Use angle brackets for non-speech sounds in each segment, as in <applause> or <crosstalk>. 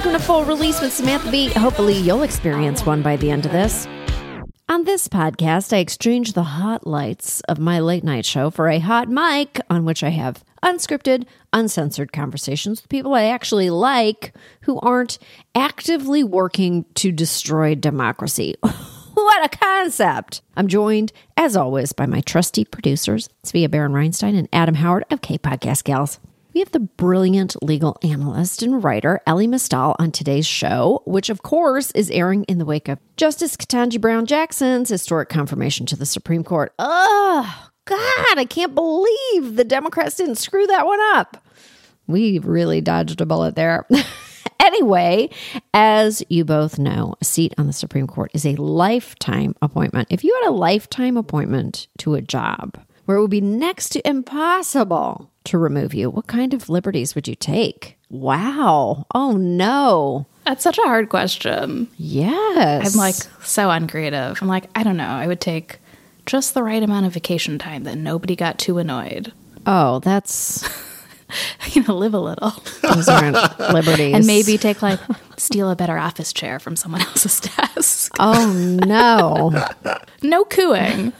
welcome to Full Release with Samantha Bee. Hopefully, you'll experience one by the end of this. On this podcast, I exchange the hot lights of my late night show for a hot mic on which I have unscripted, uncensored conversations with people I actually like who aren't actively working to destroy democracy. <laughs> what a concept! I'm joined, as always, by my trusty producers, Svea Baron Reinstein and Adam Howard of K Podcast Gals. We have the brilliant legal analyst and writer Elie Mystal on today's show, which of course is airing in the wake of Justice Ketanji Brown Jackson's historic confirmation to the Supreme Court. Oh, God, I can't believe the Democrats didn't screw that one up. We really dodged a bullet there. <laughs> anyway, as you both know, a seat on the Supreme Court is a lifetime appointment. If you had a lifetime appointment to a job where it would be next to impossible to remove you, what kind of liberties would you take? Wow. Oh, no. That's such a hard question. Yes. I'm like so uncreative. I'm like, I don't know. I would take just the right amount of vacation time that nobody got too annoyed. oh, that's <laughs> You know, live a little. those aren't <laughs> liberties. And maybe take like steal a better office chair from someone <laughs> else's desk. Oh, no. No cooing.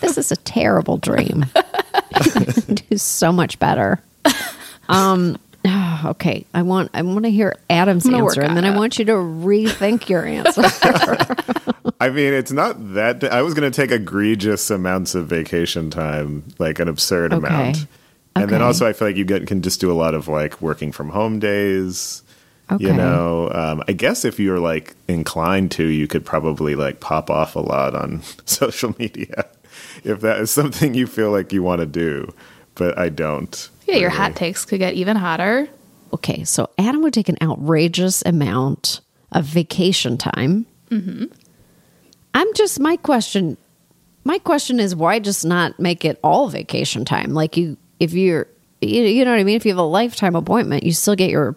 This is a terrible dream. <laughs> do so much better. Um. <sighs> Okay, I want I want to hear Adam's answer, and on then I want you to rethink your answer. <laughs> I mean, it's not that. I was going to take egregious amounts of vacation time, like an absurd Okay. amount. And then also, I feel like you get, can just do a lot of like working from home days. Okay. You know, um, I guess if you're like inclined to, you could probably like pop off a lot on <laughs> social media if that is something you feel like you want to do. But I don't. Yeah, your hot takes could get even hotter. okay, so Adam would take an outrageous amount of vacation time. Mm-hmm. I'm just my question. My question is why just not make it all vacation time? Like you, if you're, you, you know what I mean. If you have a lifetime appointment, you still get your,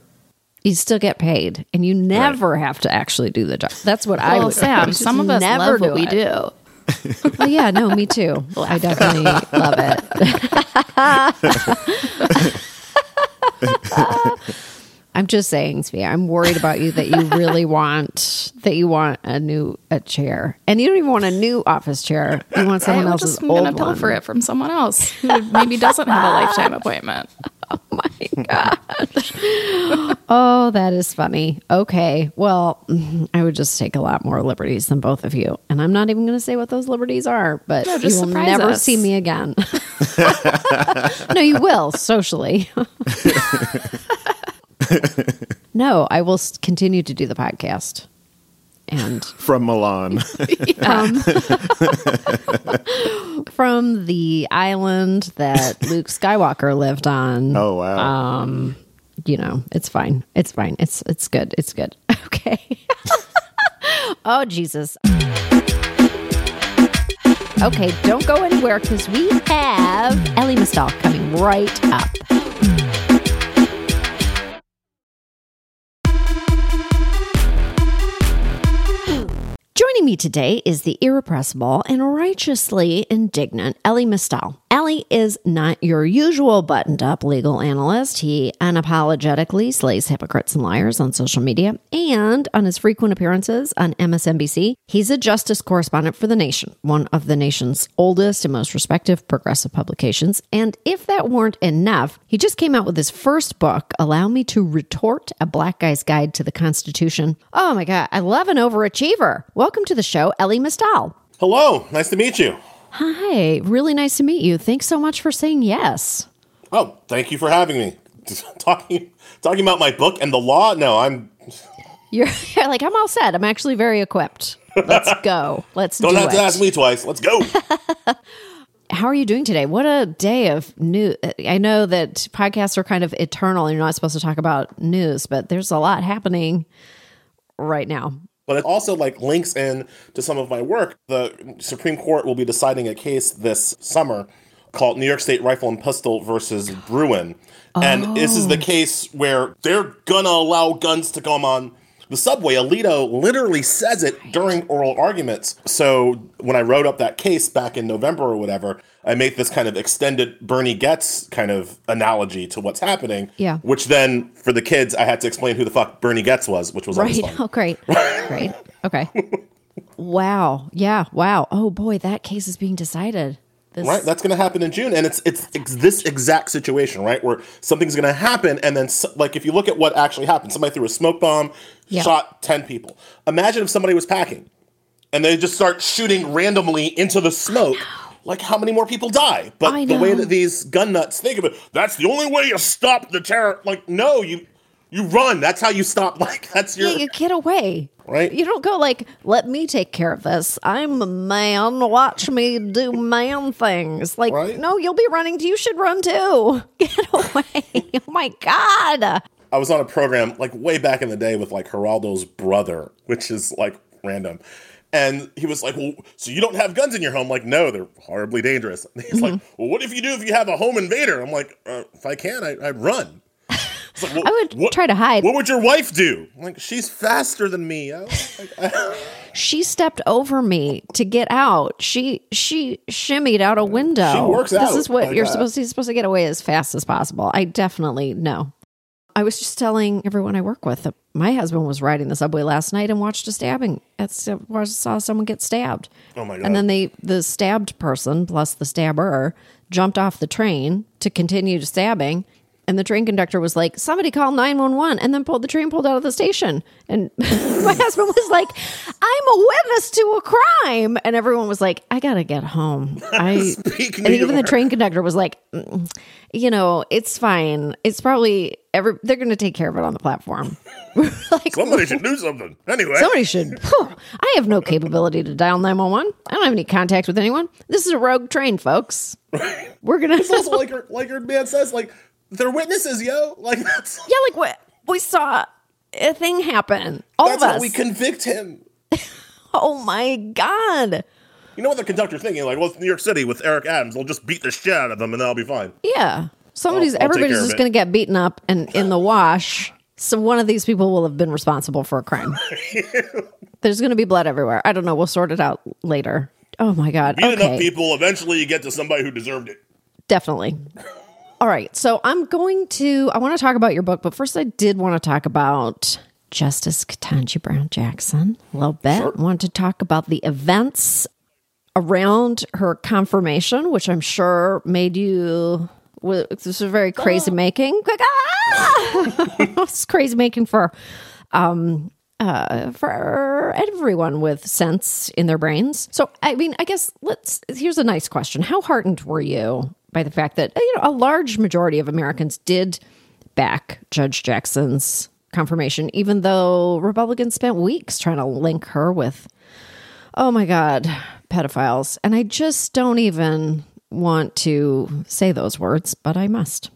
you still get paid, and you never have to actually do the job. That's what I would. Sam, some of us never love what we it. do. <laughs> Oh yeah, no, me too. I definitely love it. <laughs> I'm just saying, Svea, I'm worried about you that you really want that you want a new a chair, and you don't even want a new office chair. You want someone I'm else's just going to old pay one. for it from someone else who maybe doesn't have a lifetime appointment. <laughs> Oh, my God. <laughs> oh, that is funny. Okay, well, I would just take a lot more liberties than both of you, and I'm not even going to say what those liberties are. But No, you will never us. see me again. <laughs> no, you will socially. no, I will continue to do the podcast. And From Milan. <laughs> from <laughs> from the island that Luke Skywalker lived on. oh, wow. Um, you know, it's fine. It's fine. It's it's good. It's good. <laughs> Okay. oh Jesus. Okay, don't go anywhere because we have Elie Mystal coming right up. Joining me today is the irrepressible and righteously indignant Elie Mystal. Elie is not your usual buttoned up legal analyst. He unapologetically slays hypocrites and liars on social media and on his frequent appearances on MSNBC. He's a justice correspondent for The Nation, one of the nation's oldest and most respected progressive publications. And if that weren't enough, he just came out with his first book, Allow Me to Retort a Black Guy's Guide to the Constitution. Oh my God, I love an overachiever. Welcome to the show, Elie Mystal. Hello, nice to meet you. Hi, really nice to meet you. Thanks so much for saying yes. Oh, thank you for having me. <laughs> talking talking about my book and the law? No, I'm <laughs> You're, you're like, I'm all set. I'm actually very equipped. Let's <laughs> go. Let's don't do have it. to ask me twice. Let's go. How are you doing today? What a day of news. I know that podcasts are kind of eternal. And you're not supposed to talk about news, but there's a lot happening right now. But it also like links in to some of my work. The Supreme Court will be deciding a case this summer called New York State Rifle and Pistol versus Bruen. And this is the oh. case where they're gonna allow guns to come on the subway, Alito literally says it during oral arguments. So when I wrote up that case back in November or whatever, I made this kind of extended Bernie Goetz kind of analogy to what's happening. Yeah. Which then for the kids, I had to explain who the fuck Bernie Goetz was, which was Right. <laughs> Oh, great. great. Okay. <laughs> Wow. Yeah. Wow. Oh boy, that case is being decided. This, Right, that's going to happen in June, and it's it's it's this exact situation, right, where something's going to happen, and then like if you look at what actually happened, somebody threw a smoke bomb, Yeah. shot ten people. Imagine if somebody was packing, and they just start shooting randomly into the smoke. Like how many more people die? But the way that these gun nuts think of it, that's the only way you stop the terror. Like no, you you run. That's how you stop. Like <laughs> that's your Yeah, you get away. Right. You don't go like, let me take care of this. I'm a man. Watch me do man things. Like, Right. no, you'll be running. You should run too. <laughs> Get away. <laughs> oh my God. I was on a program like way back in the day with like Geraldo's brother, which is like random. And he was like, Well, so you don't have guns in your home? Like, no, they're horribly dangerous. And he's like, Well, what if you do if you have a home invader? I'm like, uh, If I can, I, I'd run. Like, well, I would try to hide. What would your wife do? I'm like, she's faster than me. I, I, <laughs> She stepped over me to get out. She she shimmied out a window. She works This out is what like you're that. supposed to. You're supposed to get away as fast as possible. I definitely know. I was just telling everyone I work with that my husband was riding the subway last night and watched a stabbing. At, saw someone get stabbed. Oh my God. And then they the stabbed person plus the stabber jumped off the train to continue stabbing. And the train conductor was like, "Somebody call nine one one," and then pulled the train pulled out of the station. And <laughs> my husband was like, "I'm a witness to a crime," and everyone was like, "I gotta get home." <laughs> I and even the train conductor was like, "Mm, "You know, it's fine. It's probably every they're going to take care of it on the platform." <laughs> like somebody should do something. Anyway, Somebody should. Phew, I have no capability to dial 911. I don't have any contact with anyone. This is a rogue train, folks. We're going it's also to. like your, like your man says, like, they're witnesses, yo. Like, <laughs> that's, Yeah, like what? We saw a thing happen. All that's of us. we convict him. <laughs> oh my God. You know what the conductor's thinking? Like, well, it's New York City with Eric Adams. They'll just beat the shit out of them and they'll be fine. Yeah. Somebody's, I'll- I'll everybody's just going to get beaten up and in the wash. So one of these people will have been responsible for a crime. <laughs> There's going to be blood everywhere. I don't know. We'll sort it out later. Oh my God. Beat enough people, eventually you get to somebody who deserved it. Definitely. All right. So I'm going to, I want to talk about your book, but first I did want to talk about Justice Ketanji Brown Jackson a little bit. I want to talk about the events around her confirmation, which I'm sure made you, this was very crazy making. Quick, ah! <laughs> it's crazy making for, um, uh, for everyone with sense in their brains. So, I mean, I guess let's. Here's a nice question: How heartened were you by the fact that you know a large majority of Americans did back Judge Jackson's confirmation, even though Republicans spent weeks trying to link her with, oh my God, pedophiles? And I just don't even want to say those words, but I must.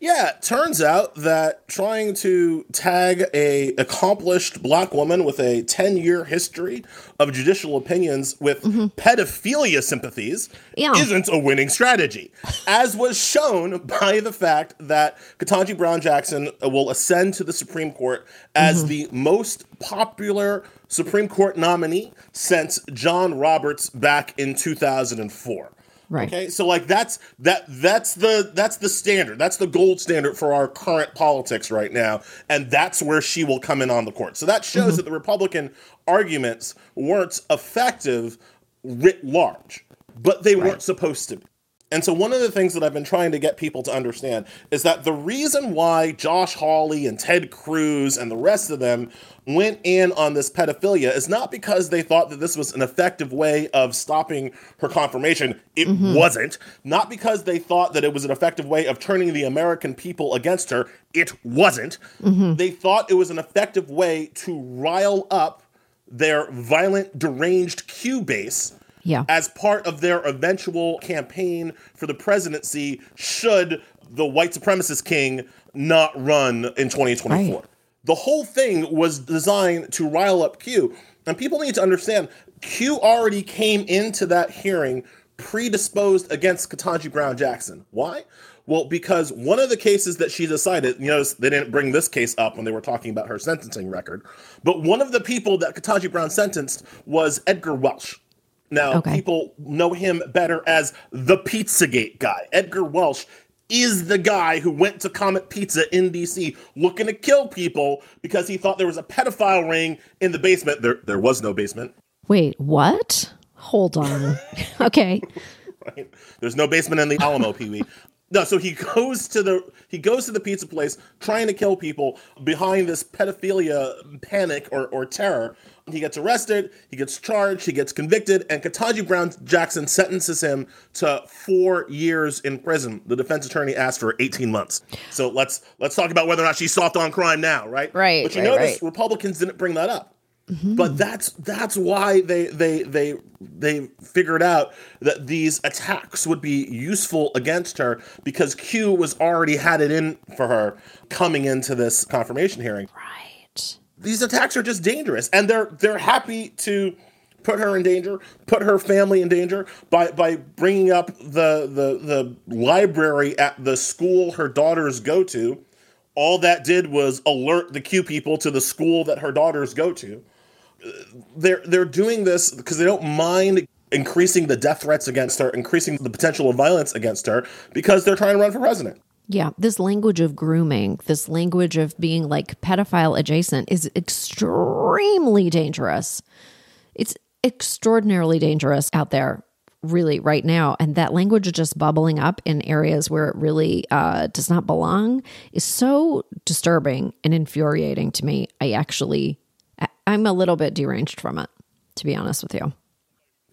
Yeah, it turns out that trying to tag a accomplished black woman with a 10-year history of judicial opinions with mm-hmm. pedophilia sympathies Yeah. isn't a winning strategy, as was shown by the fact that Ketanji Brown Jackson will ascend to the Supreme Court as mm-hmm. the most popular Supreme Court nominee since John Roberts back in 2004. Right. Okay, so like that's that that's the that's the standard. That's the gold standard for our current politics right now, and that's where she will come in on the court. So that shows mm-hmm. that the Republican arguments weren't effective writ large, but they weren't supposed to be. And so one of the things that I've been trying to get people to understand is that the reason why Josh Hawley and Ted Cruz and the rest of them went in on this pedophilia is not because they thought that this was an effective way of stopping her confirmation. It mm-hmm. wasn't. Not because they thought that it was an effective way of turning the American people against her. It wasn't. Mm-hmm. They thought it was an effective way to rile up their violent, deranged Q base Yeah. as part of their eventual campaign for the presidency should the white supremacist king not run in 2024. Right. The whole thing was designed to rile up Q. And people need to understand Q already came into that hearing predisposed against Ketanji Brown Jackson. Why? Well, because one of the cases that she decided, you know, they didn't bring this case up when they were talking about her sentencing record, but one of the people that Ketanji Brown sentenced was Edgar Welch. Now, Okay. people know him better as the Pizzagate guy. Edgar Welch is the guy who went to Comet Pizza in DC looking to kill people because he thought there was a pedophile ring in the basement. There, there was no basement. Wait, what? Hold on. <laughs> okay. right? There's no basement in the Alamo, Pee Wee. No, so he goes to the he goes to the pizza place trying to kill people behind this pedophilia panic or, or terror. He gets arrested, he gets charged, he gets convicted, and Ketanji Brown Jackson sentences him to four years in prison. The defense attorney asked for 18 months. So let's let's talk about whether or not she's soft on crime now, right? Right, But you right, notice right. Republicans didn't bring that up. Mm-hmm. But that's that's why they they they they figured out that these attacks would be useful against her because Q was already had it in for her coming into this confirmation hearing. Right. These attacks are just dangerous, and they're they're happy to put her in danger, put her family in danger by by bringing up the the the library at the school her daughters go to. All that did was alert the Q people to the school that her daughters go to uh, they're they're doing this because they don't mind increasing the death threats against her, increasing the potential of violence against her because they're trying to run for president. Yeah, this language of grooming, this language of being like pedophile adjacent is extremely dangerous. It's extraordinarily dangerous out there, really, right now. And that language is just bubbling up in areas where it really uh, does not belong is so disturbing and infuriating to me. I actually, I'm a little bit deranged from it, to be honest with you.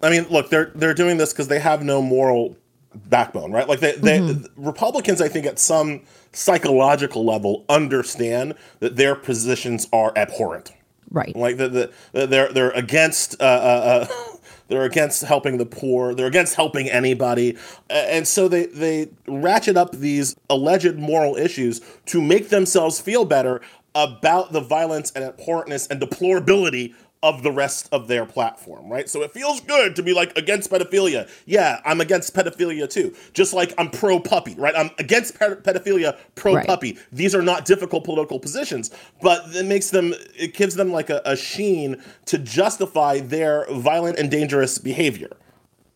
I mean, look, they're they're doing this because they have no moral backbone, right? Like they, they Republicans, I think, at some psychological level, understand that their positions are abhorrent. Right. Like the, the, the they're they're against uh, uh, uh, <laughs> they're against helping the poor. They're against helping anybody, and so they they ratchet up these alleged moral issues to make themselves feel better about the violence and abhorrentness and deplorability of the rest of their platform, right? So it feels good to be like against pedophilia. Yeah, I'm against pedophilia too. Just like I'm pro puppy, right? I'm against pedophilia, pro Right. puppy. These are not difficult political positions, but it makes them, it gives them like a, a sheen to justify their violent and dangerous behavior.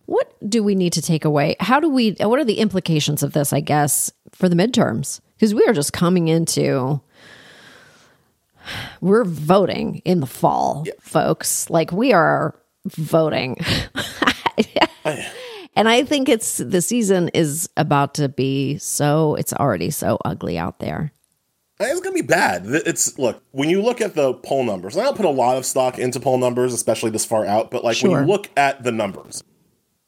What do we need to take away? How do we, what are the implications of this, I guess, for the midterms? Because we are just coming into, we're voting in the fall, folks. Like we are voting. <laughs> and I think it's, the season is about to be so, it's already so ugly out there. It's gonna be bad. It's look when you look at the poll numbers. and I don't put a lot of stock into poll numbers, especially this far out. But like when you look at the numbers,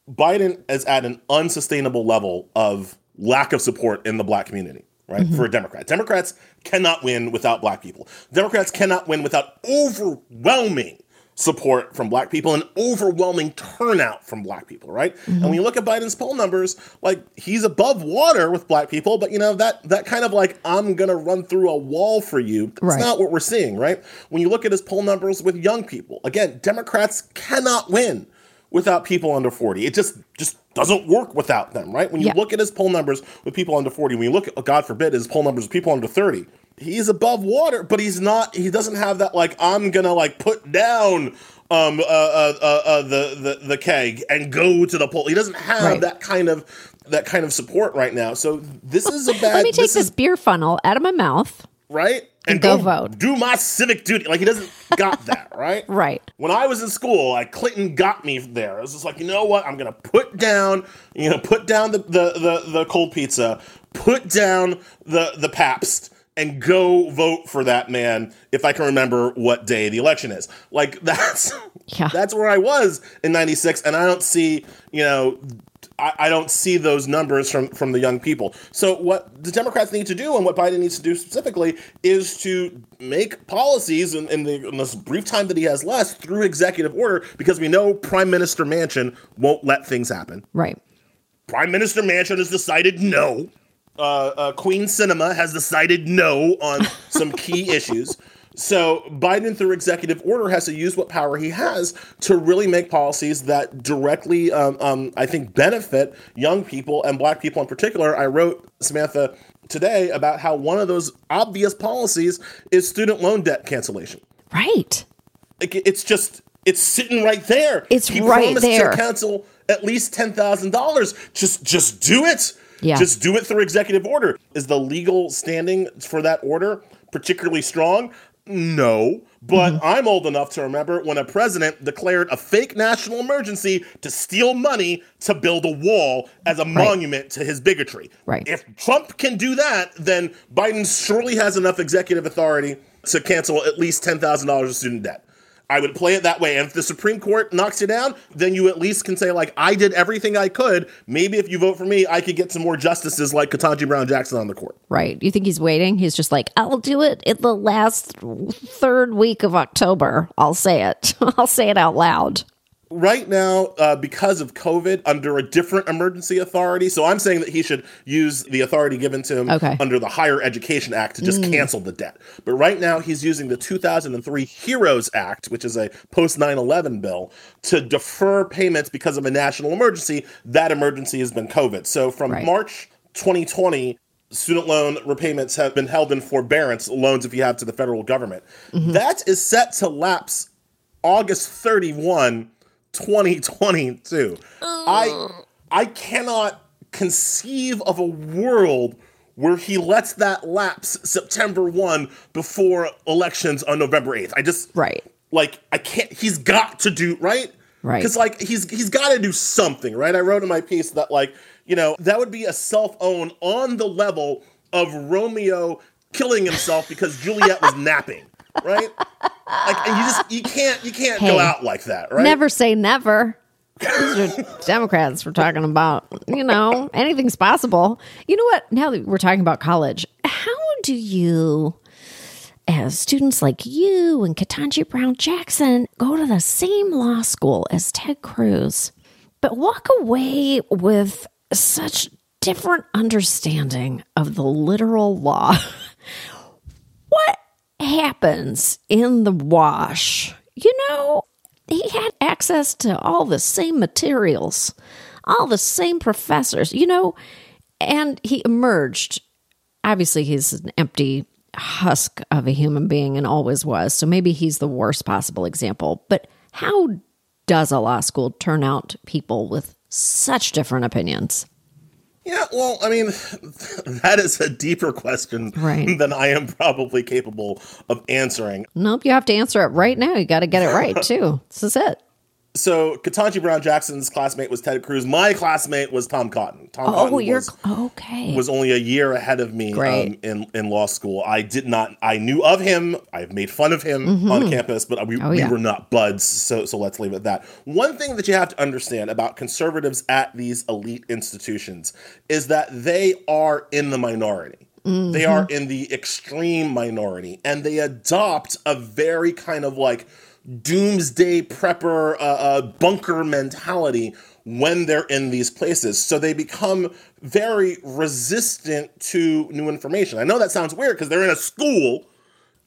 Biden is at an unsustainable level of lack of support in the black community. Right mm-hmm. for a Democrat, Democrats cannot win without black people. Democrats cannot win without overwhelming support from black people and overwhelming turnout from black people, right? And when mm-hmm. you look at Biden's poll numbers, like he's above water with black people, but you know that that kind of like I'm gonna run through a wall for you. It's Right. not what we're seeing, right? When you look at his poll numbers with young people, again, Democrats cannot win without people under 40. It just just doesn't work without them, right? When you Yeah. look at his poll numbers with people under 40, when you look at God forbid his poll numbers with people under 30, he's above water, but he's not he doesn't have that like I'm going to like put down um uh, uh, uh, uh the, the the keg and go to the poll. He doesn't have Right. that kind of that kind of support right now. So this is a bad Let me take this this, is beer funnel out of my mouth. right and go vote. do my civic duty. Like he doesn't got <laughs> that, right? Right. When I was in school, like Clinton got me there. I was just like, you know what? I'm gonna put down, you know, put down the the the, the cold pizza, put down the the Pabst, and go vote for that man if I can remember what day the election is. Like <laughs> that's Yeah. that's where I was in '96, and I don't see, you know. I, I don't see those numbers from from the young people. So what the Democrats need to do, and what Biden needs to do specifically, is to make policies in, in, the, in this brief time that he has left through executive order, because we know Prime Minister Manchin won't let things happen. Right. Prime Minister Manchin has decided no. Uh, uh, Queen Sinema has decided no on some key <laughs> issues. So Biden, through executive order, has to use what power he has to really make policies that directly, um, um, I think, benefit young people and Black people in particular. I wrote Samantha today about how one of those obvious policies is student loan debt cancellation. Right. Like, it's just it's sitting right there. It's he right promised there. To cancel at least ten thousand dollars. Just just do it. Yeah. Just do it through executive order. Is the legal standing for that order particularly strong? No. But Mm-hmm. I'm old enough to remember when a president declared a fake national emergency to steal money to build a wall as a monument to his bigotry. Right. If Trump can do that, then Biden surely has enough executive authority to cancel at least $10,000 of student debt. I would play it that way. And if the Supreme Court knocks you down, then you at least can say, like, I did everything I could. Maybe if you vote for me, I could get some more justices like Ketanji Brown Jackson on the court. Right. You think he's waiting? He's just like, I'll do it in the last third week of October. I'll say it. <laughs> I'll say it out loud. Right now, uh, because of COVID, under a different emergency authority. So I'm saying that he should use the authority given to him Okay. under the Higher Education Act to just cancel the debt. But right now, he's using the 2003 HEROES Act, which is a post 9 11 bill, to defer payments because of a national emergency. That emergency has been COVID. So from Right. March 2020, student loan repayments have been held in forbearance, loans if you have to the federal government. That is set to lapse August 31, 2022. I I cannot conceive of a world where he lets that lapse September 1 before elections on November 8th. I just Right. like I can't he's got to do right Right. because like he's he's got to do something right I wrote in my piece that like you know that would be a self-own on the level of Romeo killing himself because Juliet was napping right like you just you can't you can't Hey. go out like that right Never say never. These are Democrats we're talking about. You know, anything's possible. You know what? Now that we're talking about college, how do you, as students like you and Ketanji Brown Jackson, go to the same law school as Ted Cruz, but walk away with such different understanding of the literal law? <laughs> what happens in the wash? You know, he had access to all the same materials, all the same professors, you know, and he emerged. Obviously, he's an empty husk of a human being and always was. So maybe he's the worst possible example. But how does a law school turn out people with such different opinions? Yeah, well, I mean, <laughs> that is a deeper question Right. than I am probably capable of answering. Nope, you have to answer it right now. You got to get it right, <laughs> too. This is it. So, Ketanji Brown Jackson's classmate was Ted Cruz. My classmate was Tom Cotton. Tom Oh, Cotton you're was, okay. was only a year ahead of me um, in in law school. I did not. I knew of him. I've made fun of him on campus, but we, we Mm-hmm. Oh, yeah. were not buds. So so let's leave it at that. One thing that you have to understand about conservatives at these elite institutions is that they are in the minority. They are Mm-hmm. in the extreme minority, and they adopt a very kind of like doomsday prepper uh, uh, bunker mentality when they're in these places. So they become very resistant to new information. I know that sounds weird because they're in a school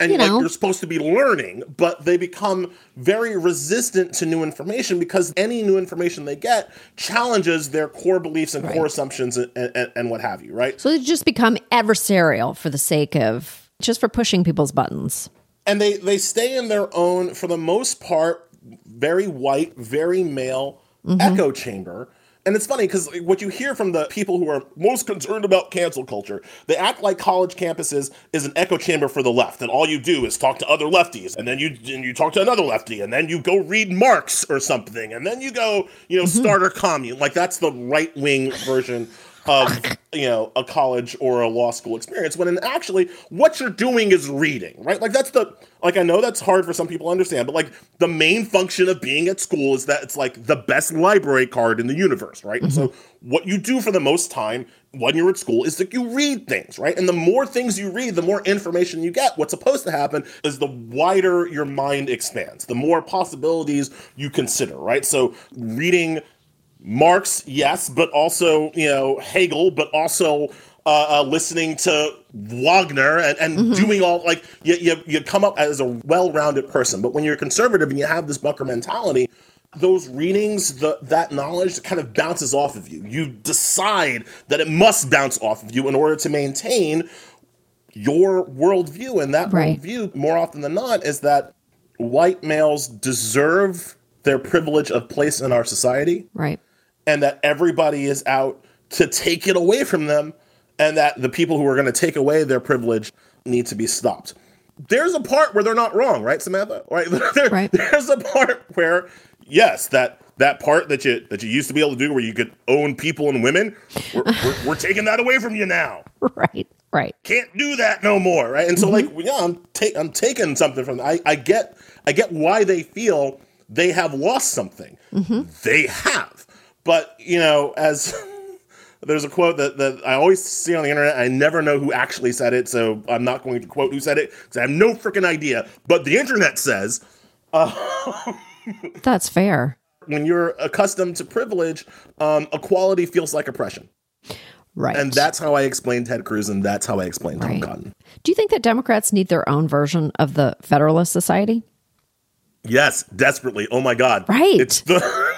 and You like you're supposed to be learning, but they become very resistant to new information because any new information they get challenges their core beliefs and core assumptions and, and, and what have you, right? So they just become adversarial for the sake of just for pushing people's buttons. And they they stay in their own for the most part very white very male mm-hmm. echo chamber. And it's funny because what you hear from the people who are most concerned about cancel culture, they act like college campuses is an echo chamber for the left, and all you do is talk to other lefties, and then you and you talk to another lefty, and then you go read Marx or something, and then you go, you know, mm-hmm. start a commune. Like that's the right wing version of you know a college or a law school experience when in actually what you're doing is reading right? Like that's the like i know that's hard for some people to understand but like the main function of being at school is that it's like the best library card in the universe right? And so mm-hmm. what you do for the most time when you're at school is that you read things right? And the more things you read the more information you get. What's supposed to happen is the wider your mind expands the more possibilities you consider right? So reading Marx, yes, but also you know Hegel, but also uh, uh, listening to Wagner and, and doing all like you, you you come up as a well-rounded person. But when you're conservative and you have this Bunker mentality, those readings, the that knowledge kind of bounces off of you. You decide that it must bounce off of you in order to maintain your worldview, and that Right. worldview, more often than not, is that white males deserve their privilege of place in our society Right. And that everybody is out to take it away from them and that the people who are going to take away their privilege need to be stopped. There's a part where they're not wrong, right, Samantha? Right? <laughs> There- Right. There's a part where yes, that that part that you that you used to be able to do where you could own people and women, we're, we're, <laughs> we're taking that away from you now. Right. Right. Can't do that no more, right? And so mm-hmm. like yeah, I'm ta- I'm taking something from I I get I get why they feel they have lost something. Mm-hmm. They have. But, you know, as <laughs> there's a quote that, that I always see on the internet. I never know who actually said it, so I'm not going to quote who said it because I have no freaking idea. But the internet says <laughs> That's fair. when you're accustomed to privilege, um, equality feels like oppression. Right. And that's how I explain Ted Cruz, and that's how I explain Tom Cotton. Do you think that Democrats need their own version of the Federalist Society? Yes, desperately. Oh my God. Right. It's the <laughs>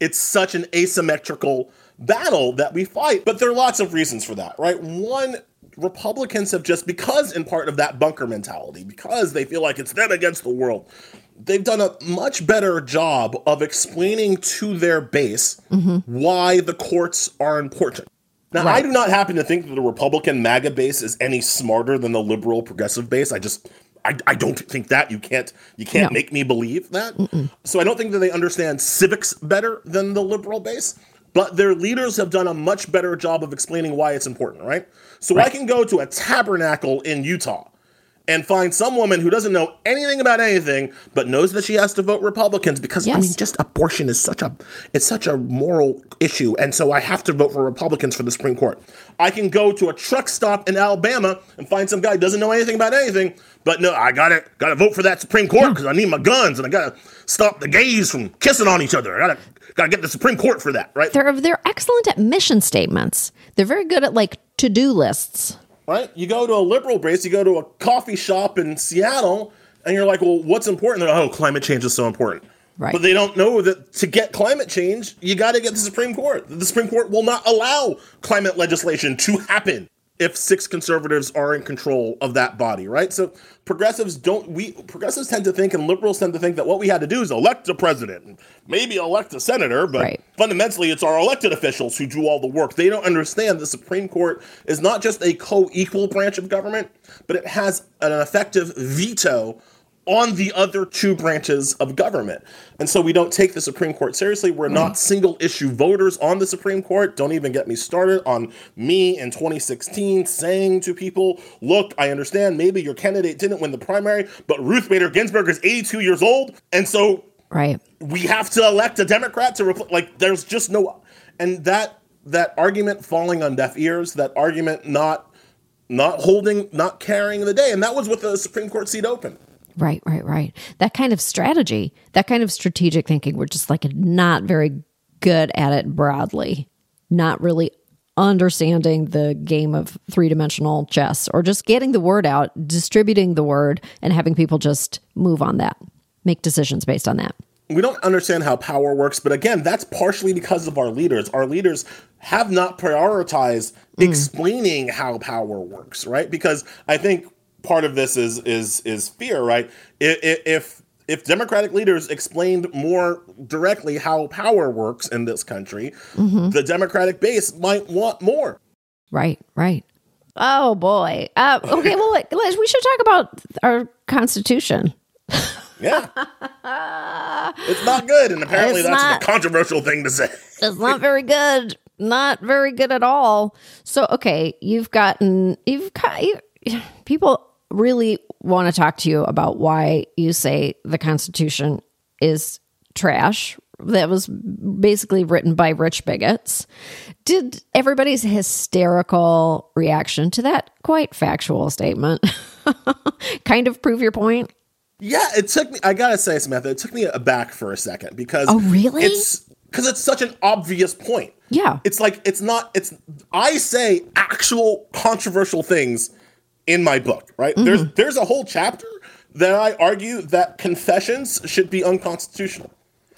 it's such an asymmetrical battle that we fight. But there are lots of reasons for that, right? One, Republicans have just because in part of that bunker mentality, because they feel like it's them against the world, they've done a much better job of explaining to their base mm-hmm. why the courts are important. Now, I do not happen to think that the Republican MAGA base is any smarter than the liberal progressive base. I just I, I don't think that you can't you can't No. make me believe that. So I don't think that they understand civics better than the liberal base. But their leaders have done a much better job of explaining why it's important, right? So I can go to a tabernacle in Utah and find some woman who doesn't know anything about anything but knows that she has to vote Republicans because I mean just abortion is such a it's such a moral issue and so I have to vote for Republicans for the Supreme Court. I can go to a truck stop in Alabama and find some guy who doesn't know anything about anything but no I got to got to vote for that Supreme Court because I need my guns and I got to stop the gays from kissing on each other. I got to got to get the Supreme Court for that, right? They're they're excellent at mission statements. They're very good at like to do lists. Right? You go to a liberal base, you go to a coffee shop in Seattle, and you're like, well, what's important? They're like, oh, climate change is so important. Right. But they don't know that to get climate change, you got to get the Supreme Court. The Supreme Court will not allow climate legislation to happen if six conservatives are in control of that body, right? So progressives don't we progressives tend to think and liberals tend to think that what we had to do is elect a president, maybe elect a senator, but Right. fundamentally it's our elected officials who do all the work. They don't understand the Supreme Court is not just a co-equal branch of government, but it has an effective veto on the other two branches of government. And so we don't take the Supreme Court seriously. We're not mm-hmm. single issue voters on the Supreme Court. Don't even get me started on me in 2016 saying to people, look, I understand maybe your candidate didn't win the primary, but Ruth Bader Ginsburg is 82 years old. And so Right. we have to elect a Democrat to repl- like there's just no and that that argument falling on deaf ears, that argument not not holding, not carrying the day. And that was with the Supreme Court seat open. Right, right, right. That kind of strategy, that kind of strategic thinking, we're just like not very good at it broadly, not really understanding the game of three dimensional chess or just getting the word out, distributing the word, and having people just move on that, make decisions based on that. we don't understand how power works, but again, that's partially because of our leaders. Our leaders have not prioritized mm. explaining how power works, right? Because I think part of this is is is fear, right? I- i- If if Democratic leaders explained more directly how power works in this country, the Democratic base might want more. Right, right. Oh boy. Uh, okay, well, let- let's- we should talk about our Constitution. <laughs> Yeah, it's not good, and apparently It's that's not. a controversial thing to say. <laughs> It's not very good. Not very good at all. So, okay, you've gotten, you've got, you, people really want to talk to you about why you say the Constitution is trash. That was basically written by rich bigots. Did everybody's hysterical reaction to that quite factual statement <laughs> kind of prove your point? Yeah, it took me. I gotta say, Samantha, it took me aback for a second because. Oh, really? It's because it's such an obvious point. Yeah. It's like it's not it's I say actual controversial things in my book, right? Mm-hmm. There's there's a whole chapter that I argue that confessions should be unconstitutional.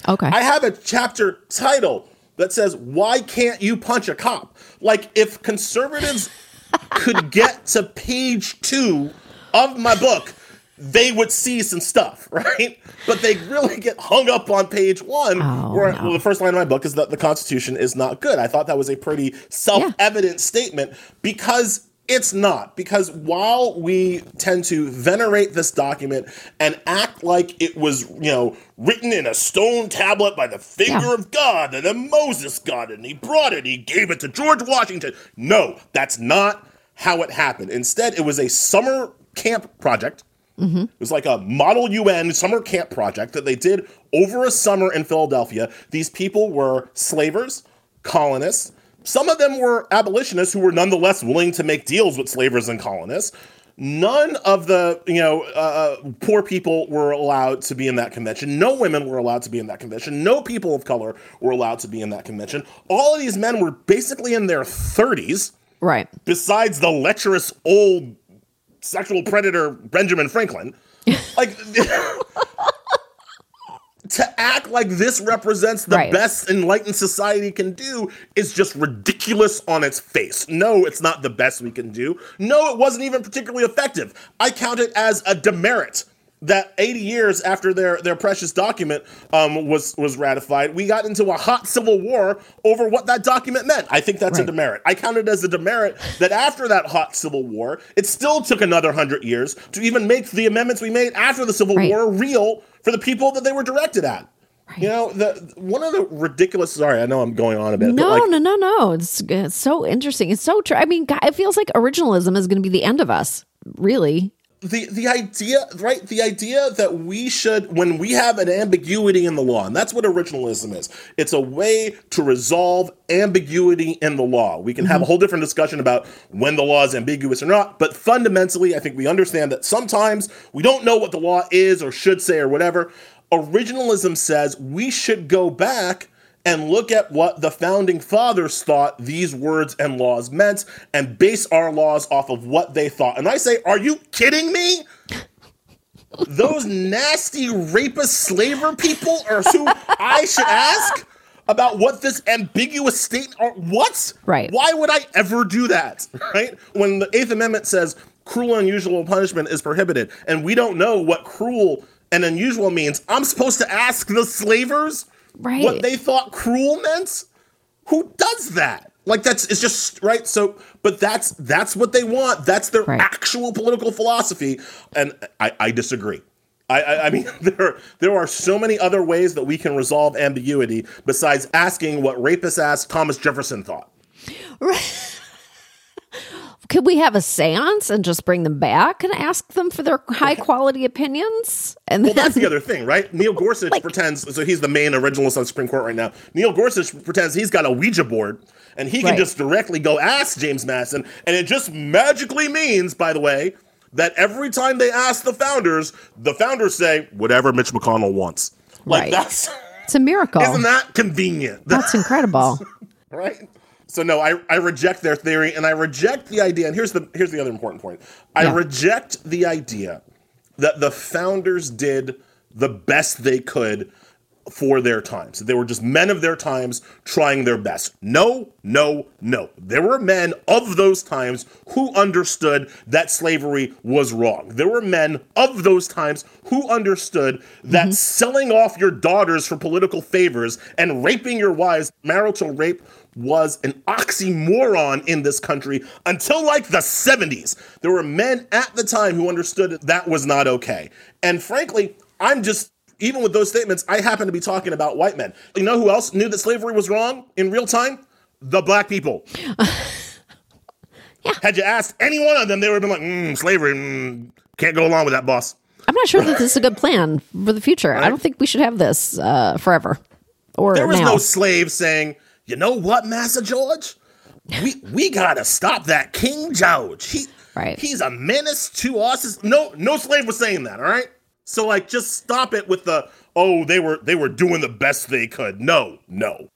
Okay. I have a chapter title that says why can't you punch a cop? Like if conservatives <laughs> could get to page 2 of my book, they would see some stuff, <laughs> right? But they really get hung up on page one, Oh, where no. well, the first line of my book is that the Constitution is not good. I thought that was a pretty self-evident statement because it's not. Because while we tend to venerate this document and act like it was, you know, written in a stone tablet by the finger Yeah. of God, and then Moses got it, and he brought it, he gave it to George Washington. No, that's not how it happened. Instead, it was a summer camp project. Mm-hmm. It was like a model UN summer camp project that they did over a summer in Philadelphia. These people were slavers, colonists. Some of them were abolitionists who were nonetheless willing to make deals with slavers and colonists. None of the you know uh, poor people were allowed to be in that convention. No women were allowed to be in that convention. No people of color were allowed to be in that convention. All of these men were basically in their 30s right. besides the lecherous old sexual predator Benjamin Franklin. <laughs> Like <laughs> to act like this represents the Right. best enlightened society can do is just ridiculous on its face. No, it's not the best we can do. No, it wasn't even particularly effective. I count it as a demerit that 80 years after their, their precious document um, was was ratified, we got into a hot civil war over what that document meant. I think that's a demerit. I count it as a demerit that after that hot civil war, it still took another hundred years to even make the amendments we made after the Civil Right. War real for the people that they were directed at. You know, the one of the ridiculous. Sorry, I know I'm going on a bit. No, like, no, no, no. It's, it's so interesting. It's so true. I mean, God, it feels like originalism is going to be the end of us. Really. The the idea right? The idea that we should when we have an ambiguity in the law and that's what originalism is. It's a way to resolve ambiguity in the law. We can have a mm-hmm. whole different discussion about when the law is ambiguous or not but fundamentally i think we understand that sometimes we don't know what the law is or should say or whatever. Originalism says we should go back and look at what the founding fathers thought these words and laws meant and base our laws off of what they thought. And I say, are you kidding me? <laughs> Those nasty rapist slaver people are who I should ask about what this ambiguous state are what? Right. Why would I ever do that? <laughs> Right? When the Eighth Amendment says cruel and unusual punishment is prohibited, and we don't know what cruel and unusual means, I'm supposed to ask the slavers Right. what they thought cruel meant? Who does that? Like that's it's just right. So, but that's that's what they want. That's their Right. actual political philosophy, and I, I disagree. I, I, I mean, <laughs> there there are so many other ways that we can resolve ambiguity besides asking what rapists asked Thomas Jefferson thought. <laughs> Could we have a seance and just bring them back and ask them for their high quality opinions? And Well, then, that's the other thing, right? Neil Gorsuch <laughs> pretends, so he's the main originalist on the Supreme Court right now. Neil Gorsuch pretends he's got a Ouija board and he can Right. just directly go ask James Madison. And it just magically means, by the way, that every time they ask the founders, the founders say, whatever Mitch McConnell wants. Like, Right. that's, it's a miracle. <laughs> isn't that convenient? That's incredible. <laughs> right? So no, I, I reject their theory and I reject the idea. And here's the here's the other important point. I Yeah. reject the idea that the founders did the best they could for their times. They were just men of their times trying their best. No, no, no. There were men of those times who understood that slavery was wrong. There were men of those times who understood that mm-hmm. selling off your daughters for political favors and raping your wives, marital rape, was an oxymoron in this country until like the 70s. There were men at the time who understood that, that was not okay. And frankly, I'm just even with those statements, I happen to be talking about white men. You know who else knew that slavery was wrong in real time? The black people. <laughs> yeah. Had you asked any one of them, they would have been like, mm, slavery, mm, can't go along with that, boss. I'm not sure that this is a good plan for the future. I don't think we should have this uh, forever or There was now. no slave saying, you know what, Massa George? We we gotta stop that King George. He Right. he's a menace to us. No, no slave was saying that, all right? So like just stop it with the oh they were they were doing the best they could. No, no.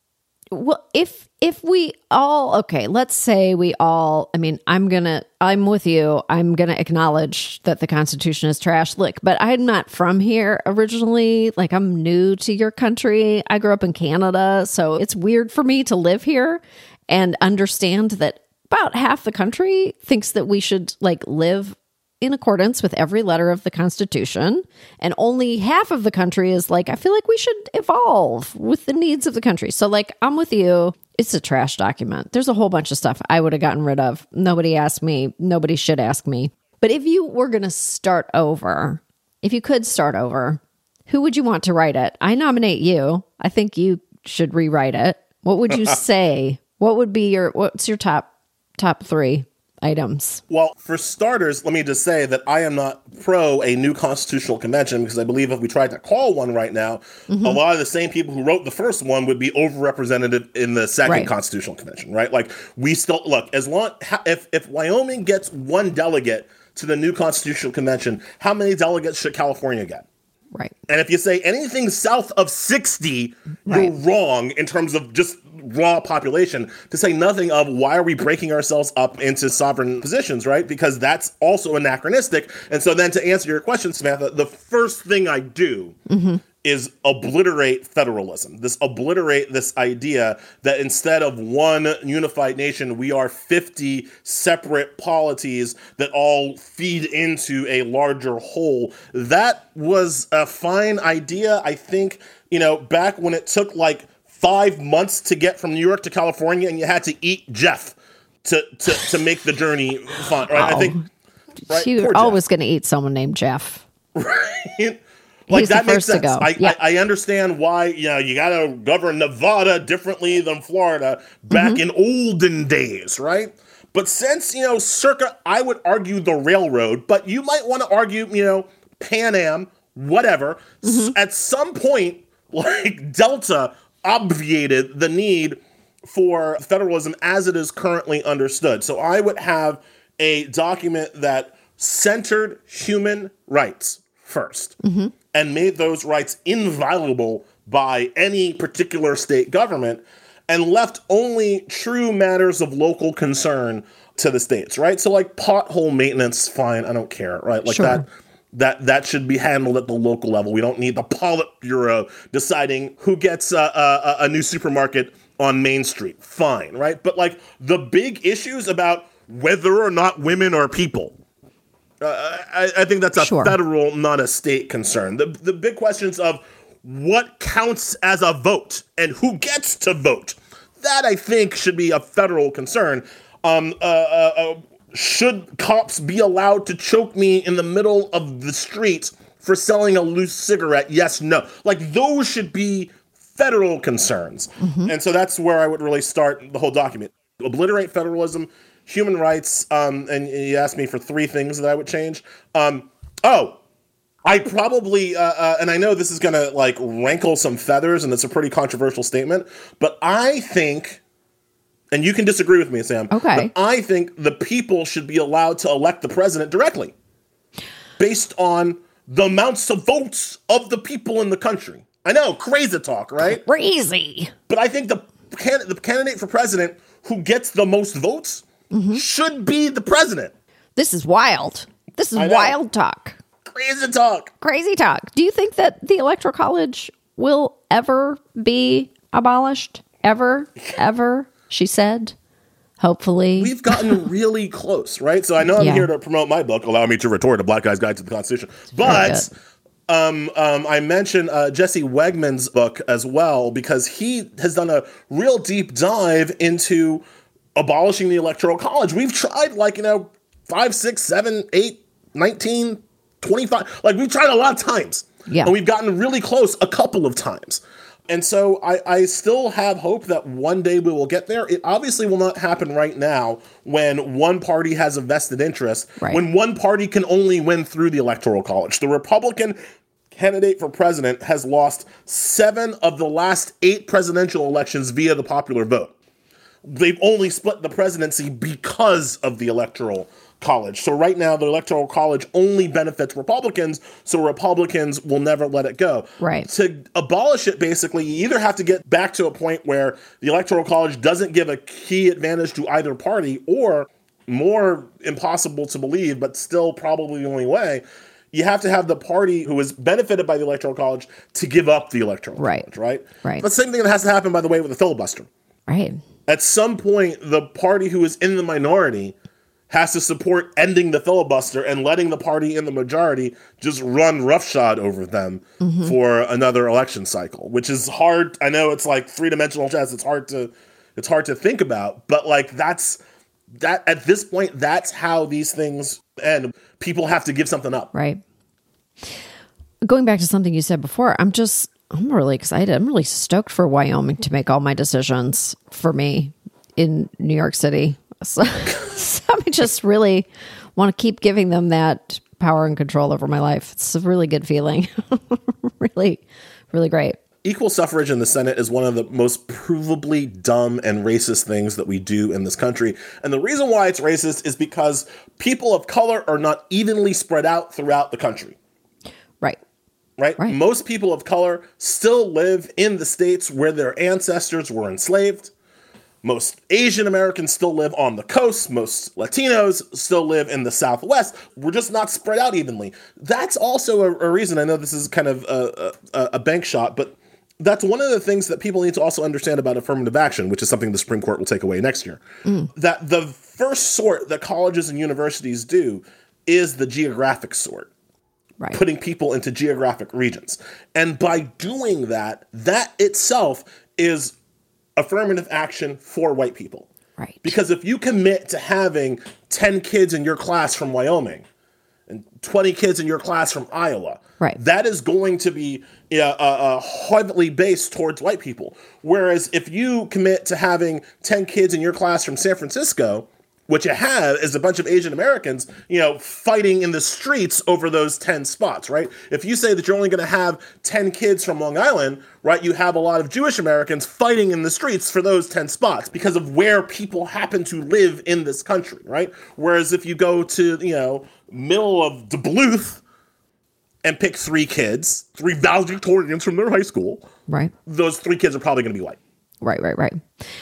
Well, if if we all okay, let's say we all. I mean, I'm gonna. I'm with you. I'm gonna acknowledge that the Constitution is trash. Look, but I'm not from here originally. Like, I'm new to your country. I grew up in Canada, so it's weird for me to live here and understand that about half the country thinks that we should like live in accordance with every letter of the Constitution. And only half of the country is like, I feel like we should evolve with the needs of the country. So, like, I'm with you. It's a trash document. There's a whole bunch of stuff I would have gotten rid of. Nobody asked me. Nobody should ask me. But if you were going to start over, if you could start over, who would you want to write it? I nominate you. I think you should rewrite it. What would you <laughs> say? What would be your what's your top top 3? Items? Well, for starters, let me just say that I am not pro a new constitutional convention because I believe if we tried to call one right now, mm-hmm. a lot of the same people who wrote the first one would be overrepresented in the second right. constitutional convention, right? Like we still look as long if if Wyoming gets one delegate to the new constitutional convention, how many delegates should California get? Right. And if you say anything south of 60, right. you're wrong in terms of just raw population, to say nothing of why are we breaking ourselves up into sovereign positions, right? Because that's also anachronistic. And so then to answer your question, Samantha, the first thing I do mm-hmm is obliterate federalism. This obliterate this idea that instead of one unified nation, we are 50 separate polities that all feed into a larger whole. That was a fine idea. I think, you know, back when it took like five months to get from New York to California and you had to eat Jeff to, to, to make the journey fun. Right. Oh. I think right? you're always going to eat someone named Jeff. <laughs> Right like He's that makes sense. I, I, I, understand why you know you got to govern Nevada differently than Florida back mm-hmm. in olden days, right? But since you know, circa, I would argue the railroad, but you might want to argue, you know, Pan Am, whatever. Mm-hmm. S- at some point, <laughs> like Delta obviated the need for federalism as it is currently understood. So I would have a document that centered human rights 1st mm-hmm and made those rights inviolable by any particular state government and left only true matters of local concern to the states, right? So like pothole maintenance, fine, I don't care, right? Like sure. that that that should be handled at the local level. We don't need the Politburo deciding who gets a, a, a new supermarket on Main Street. Fine, right? But like the big issues about whether or not women are people, uh, I, I, think that's a sure. federal, not a state concern. The the big questions of what counts as a vote and who gets to vote. That I think should be a federal concern. Um, uh, uh, uh should cops be allowed to choke me in the middle of the street for selling a loose cigarette? Yes, no. Like those should be federal concerns. Mm-hmm. And so that's where I would really start the whole document. Obliterate federalism, human rights, um, and you asked me for three things that I would change. Um, oh, I probably, uh, uh, and I know this is going to like rankle some feathers, and it's a pretty controversial statement, but I think, and you can disagree with me, Sam. Okay. I think the people should be allowed to elect the president directly, based on the amounts of votes of the people in the country. I know, crazy talk, right? Crazy. But I think the can- the candidate for president who gets the most votes mm-hmm. should be the president. This is wild. This is wild talk. Crazy talk. Crazy talk. Do you think that the electoral college will ever be abolished? Ever? <laughs> Ever? She said. Hopefully. We've gotten <laughs> really close, right? So I know I'm yeah. here to promote my book, Allow Me to Retort, A Black Guy's Guide to the Constitution. But um, um, I mentioned uh, Jesse Wegman's book as well because he has done a real deep dive into abolishing the electoral college. We've tried like, you know, five, six, seven, eight, 19, 25. Like we've tried a lot of times. Yeah. And we've gotten really close a couple of times. And so I, I still have hope that one day we will get there. It obviously will not happen right now when one party has a vested interest, right. when one party can only win through the electoral college. The Republican candidate for president has lost seven of the last eight presidential elections via the popular vote they've only split the presidency because of the electoral college. So right now the electoral college only benefits Republicans, so Republicans will never let it go. Right. To abolish it basically, you either have to get back to a point where the electoral college doesn't give a key advantage to either party or more impossible to believe but still probably the only way you have to have the party who is benefited by the electoral college to give up the electoral Right. college, right? Right. The same thing that has to happen, by the way, with the filibuster. Right. At some point, the party who is in the minority has to support ending the filibuster and letting the party in the majority just run roughshod over them mm-hmm. for another election cycle, which is hard. I know it's like three dimensional chess. It's hard to it's hard to think about, but like that's that at this point, that's how these things end. People have to give something up. Right. Going back to something you said before, I'm just, I'm really excited. I'm really stoked for Wyoming to make all my decisions for me in New York City. <laughs> So, so I just really want to keep giving them that power and control over my life. It's a really good feeling. <laughs> really, really great. Equal suffrage in the Senate is one of the most provably dumb and racist things that we do in this country. And the reason why it's racist is because people of color are not evenly spread out throughout the country. Right. Right? Most people of color still live in the states where their ancestors were enslaved. Most Asian Americans still live on the coast. Most Latinos still live in the Southwest. We're just not spread out evenly. That's also a, a reason. I know this is kind of a, a, a bank shot, but that's one of the things that people need to also understand about affirmative action, which is something the Supreme Court will take away next year. Mm. That the first sort that colleges and universities do is the geographic sort Right. putting people into geographic regions. And by doing that, that itself is affirmative action for white people. Right. Because if you commit to having 10 kids in your class from Wyoming and 20 kids in your class from Iowa, Right. that is going to be uh, uh, heavily based towards white people. Whereas if you commit to having 10 kids in your class from San Francisco, what you have is a bunch of Asian Americans, you know, fighting in the streets over those 10 spots, right? If you say that you're only going to have 10 kids from Long Island, right, you have a lot of Jewish Americans fighting in the streets for those 10 spots because of where people happen to live in this country, right? Whereas if you go to, you know, middle of Duluth and pick three kids, three valedictorians from their high school, Right. those three kids are probably going to be white. Right, right, right.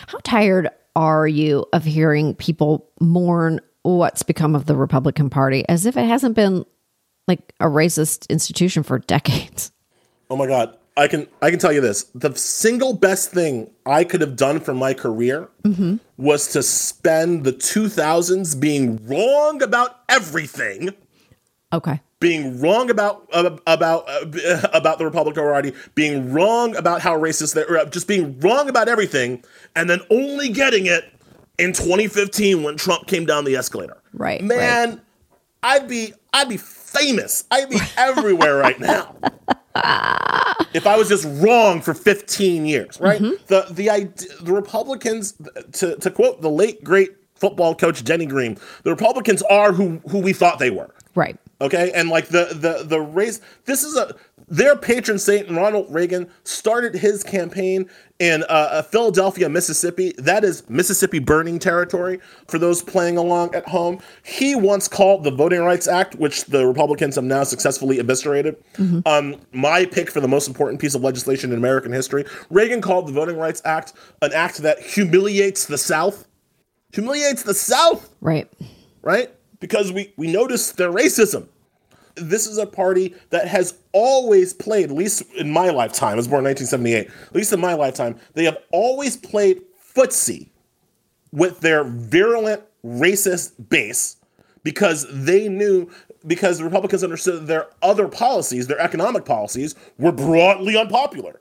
How tired are you of hearing people mourn what's become of the Republican Party as if it hasn't been like a racist institution for <laughs> decades? Oh my god. I can I can tell you this. The single best thing I could have done for my career mm-hmm. was to spend the 2000s being wrong about everything, Okay. Being wrong about uh, about uh, <laughs> about the Republican Party, being wrong about how racist they are, just being wrong about everything, and then only getting it in 2015 when Trump came down the escalator. Right, man. I'd be I'd be famous. I'd be everywhere right now. <laughs> if I was just wrong for 15 years, right? The the ide- the Republicans, to to quote the late great football coach Denny Green, the Republicans are who who we thought they were. Right. Okay, and like the the the race, this is a their patron saint Ronald Reagan started his campaign in uh, uh, Philadelphia, Mississippi. That is Mississippi burning territory for those playing along at home. He once called the Voting Rights Act, which the Republicans have now successfully eviscerated, um, my pick for the most important piece of legislation in American history. Reagan called the Voting Rights Act an act that humiliates the South. Humiliates the South Right. right? Because we, we notice their racism. This is a party that has always played, at least in my lifetime, I was born in 1978, at least in my lifetime, they have always played footsie with their virulent racist base because they knew, because the Republicans understood their other policies, their economic policies, were broadly unpopular.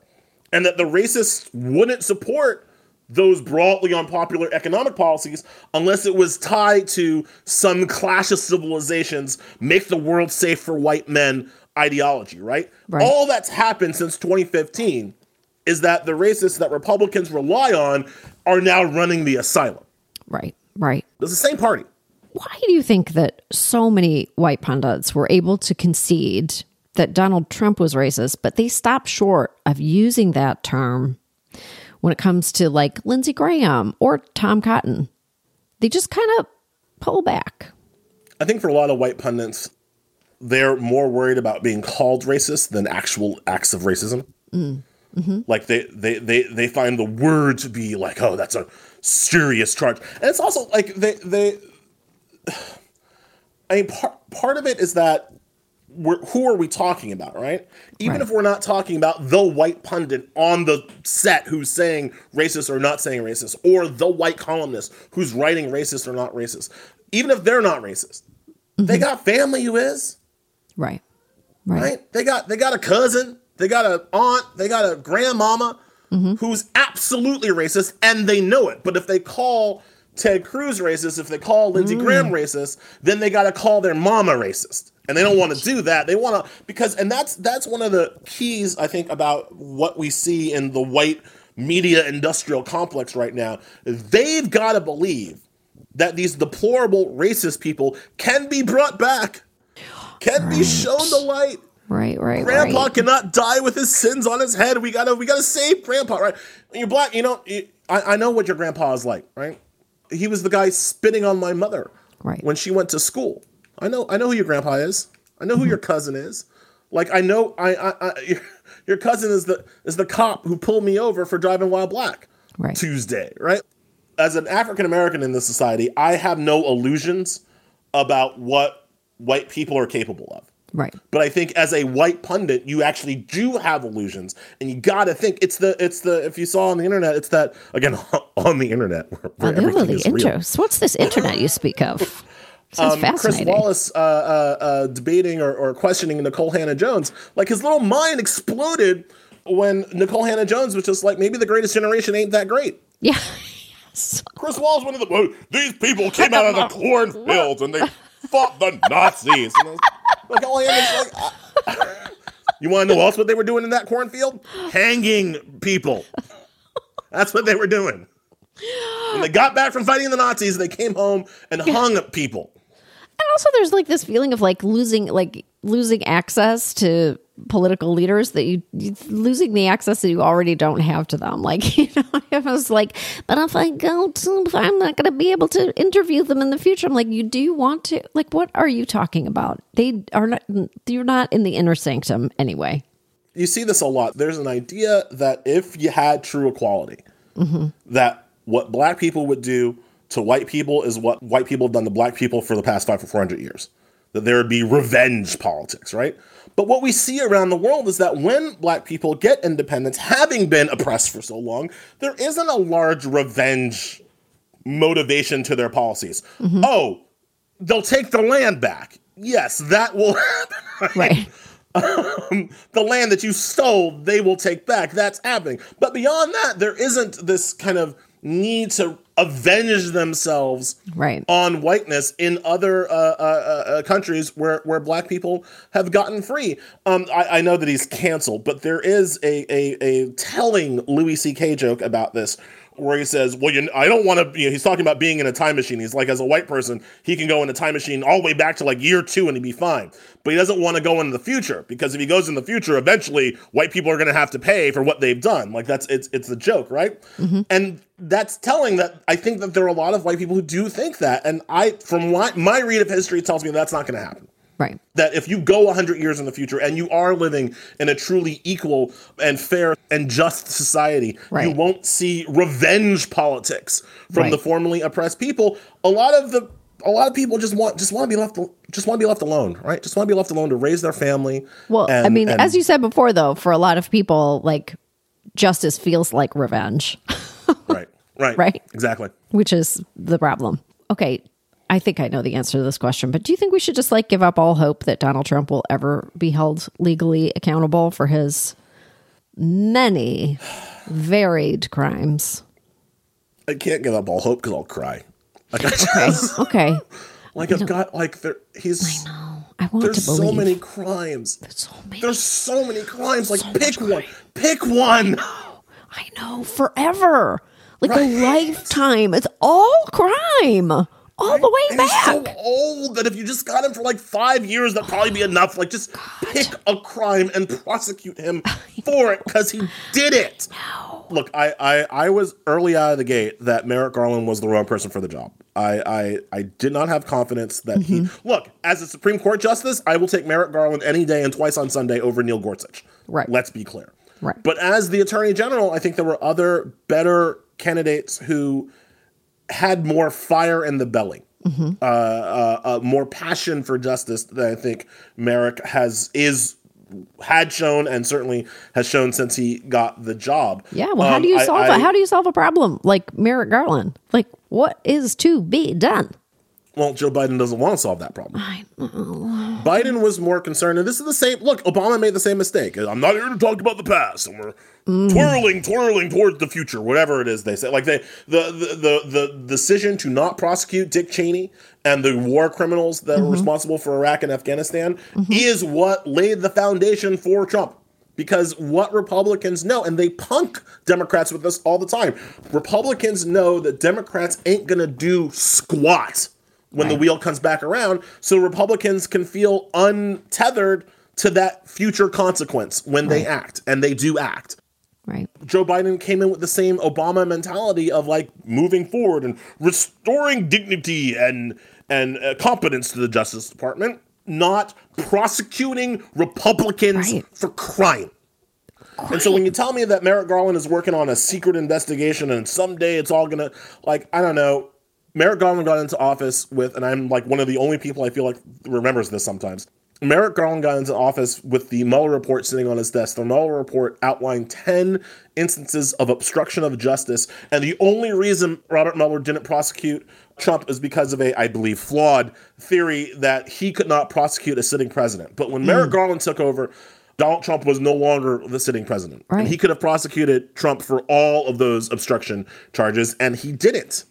And that the racists wouldn't support those broadly unpopular economic policies unless it was tied to some clash of civilizations, make the world safe for white men ideology, right? Right. All that's happened since 2015 is that the racists that Republicans rely on are now running the asylum. Right. Right. It's the same party. Why do you think that so many white pundits were able to concede that Donald Trump was racist, but they stopped short of using that term when it comes to like Lindsey Graham or Tom Cotton. They just kind of pull back. I think for a lot of white pundits, they're more worried about being called racist than actual acts of racism. Mm, mm-hmm. Like they, they they they find the word to be like, oh, that's a serious charge, and it's also like they they. <sighs> I mean, part part of it is that who are we talking about, right? Even Right. if we're not talking about the white pundit on the set who's saying racist or not saying racist, or the white columnist who's writing racist or not racist, even if they're not racist, they mm-hmm. got family who is Right. Right. right. They got they got a cousin, they got a aunt, they got a grandmama mm-hmm. who's absolutely racist, and they know it. But if they call Ted Cruz racist, if they call Lindsey Graham mm. racist, then they got to call their mama racist, and they don't want to do that. They want to because, and that's that's one of the keys I think about what we see in the white media industrial complex right now. They've got to believe that these deplorable racist people can be brought back, can be shown the light. Right. Right. Grandpa right. cannot die with his sins on his head. We gotta, we gotta save Grandpa, right? When you're black, you know. I, I know what your grandpa is like, right? He was the guy spitting on my mother Right. when she went to school. I know, I know who your grandpa is. I know who your mm-hmm. cousin is. Like I know, I, I, I your, cousin is the is the cop who pulled me over for driving while black Right. Tuesday, right? As an African American in this society, I have no illusions about what white people are capable of. Right. But I think as a white pundit, you actually do have illusions, and you got to think it's the it's the if you saw on the internet, it's that again <laughs> on the internet where, where Oh, everything the is real. intros. What's this internet you speak of? <laughs> Sounds Um, Chris. Wallace uh, uh, uh, debating or, or questioning Nikole Hannah-Jones, like his little mind exploded when Nikole Hannah-Jones was just like, maybe the greatest generation ain't that great. <laughs> Yeah. yes. Chris Wallace, one of the "Well, these people came out of the <laughs> cornfields and they fought the Nazis. And I was like, all Hannah's like, uh, <laughs> you want to know else what they were doing in that cornfield? Hanging people. That's what they were doing. When they got back from fighting the Nazis, they came home and hung people. And also there's like this feeling of like losing like losing access to political leaders that you, you losing the access that you already don't have to them. <laughs> Like, you know, I was like, but if I go to I'm not gonna be able to interview them in the future. I'm like, you do you want to like what are you talking about? They are not you're not in the inner sanctum anyway. you see this a lot. There's an idea that if you had true equality, mm-hmm. that what black people would do to white people is what white people have done to black people for the past five or four hundred years. That there would be revenge politics, right? But what we see around the world is that when black people get independence, having been oppressed for so long, there isn't a large revenge motivation to their policies. Mm-hmm. Oh, they'll take the land back. Yes, that will <laughs> happen. Right. Um, the land that you stole, they will take back. That's happening. But beyond that, there isn't this kind of need to avenge themselves Right. on whiteness in other uh, uh, uh, uh, countries where, where black people have gotten free. Um, I, I know that he's canceled, but there is a, a, a telling Louis C.K. joke about this where he says, Well, you, I don't want to, you know, he's talking about being in a time machine. He's like, as a white person, he can go in a time machine all the way back to like year two and he'd be fine. But he doesn't want to go into the future because if he goes in the future, eventually white people are going to have to pay for what they've done. Like that's, it's, it's a joke, right? Mm-hmm. And that's telling that I think that there are a lot of white people who do think that. And I, from my, my read of history, tells me that's not going to happen Right. that if you go 100 years in the future and you are living in a truly equal and fair and just society, you won't see revenge politics from Right. the formerly oppressed people. A lot of the a lot of people just want just want to be left just want to be left alone, right? Just want to be left alone to raise their family. Well, I mean, and- as you said before, though, for a lot of people, like justice feels like revenge, <laughs> right, right, Right. exactly. which is the problem. Okay. I think I know the answer to this question, but do you think we should just like give up all hope that Donald Trump will ever be held legally accountable for his many varied crimes? I can't give up all hope because I'll cry. Like I Okay. <laughs> just, Okay. like I've got like there he's I know. I want there's to believe. so many crimes. so many. There's so many crimes. Like pick one. Pick one. I know forever. Like Right. a lifetime. It's all crime. All the way And he's back. so old that if you just got him for like five years, that'd probably be enough. Like, just pick a crime and prosecute him <laughs> for it because he did it. Look, I, I, I was early out of the gate that Merrick Garland was the wrong person for the job. I, I, I did not have confidence that he. Mm-hmm. Look, as a Supreme Court justice, I will take Merrick Garland any day and twice on Sunday over Neil Gorsuch. Right. Let's be clear. Right. But as the Attorney General, I think there were other better candidates who had more fire in the belly, Mm-hmm. uh, uh, uh, more passion for justice than I think Merrick has is had shown and certainly has shown since he got the job. Yeah, well, how Um, do you solve I- it? How do you solve a problem like Merrick Garland? Like, what is to be done? Well, Joe Biden doesn't want to solve that problem. Biden was more concerned, and this is the same. Look, Obama made the same mistake. I'm not here to talk about the past, and we're mm. twirling, twirling towards the future, whatever it is they say. Like they, the, the the the decision to not prosecute Dick Cheney and the war criminals that were mm-hmm. responsible for Iraq and Afghanistan mm-hmm. is what laid the foundation for Trump. Because what Republicans know, and they punk Democrats with this all the time, Republicans know that Democrats ain't gonna do squat when the wheel comes back around. So Republicans can feel untethered to that future consequence when they act, and they do act. Right. Joe Biden came in with the same Obama mentality of like moving forward and restoring dignity and and uh, competence to the Justice Department, not prosecuting Republicans Right. for crime. And so when you tell me that Merrick Garland is working on a secret investigation and someday it's all gonna like I don't know, Merrick Garland got into office with, and I'm like one of the only people I feel like remembers this sometimes. Merrick Garland got into office with the Mueller report sitting on his desk. The Mueller report outlined 10 instances of obstruction of justice. And the only reason Robert Mueller didn't prosecute Trump is because of a, I believe, flawed theory that he could not prosecute a sitting president. But when mm. Merrick Garland took over, Donald Trump was no longer the sitting president. Right. And he could have prosecuted Trump for all of those obstruction charges, and he didn't.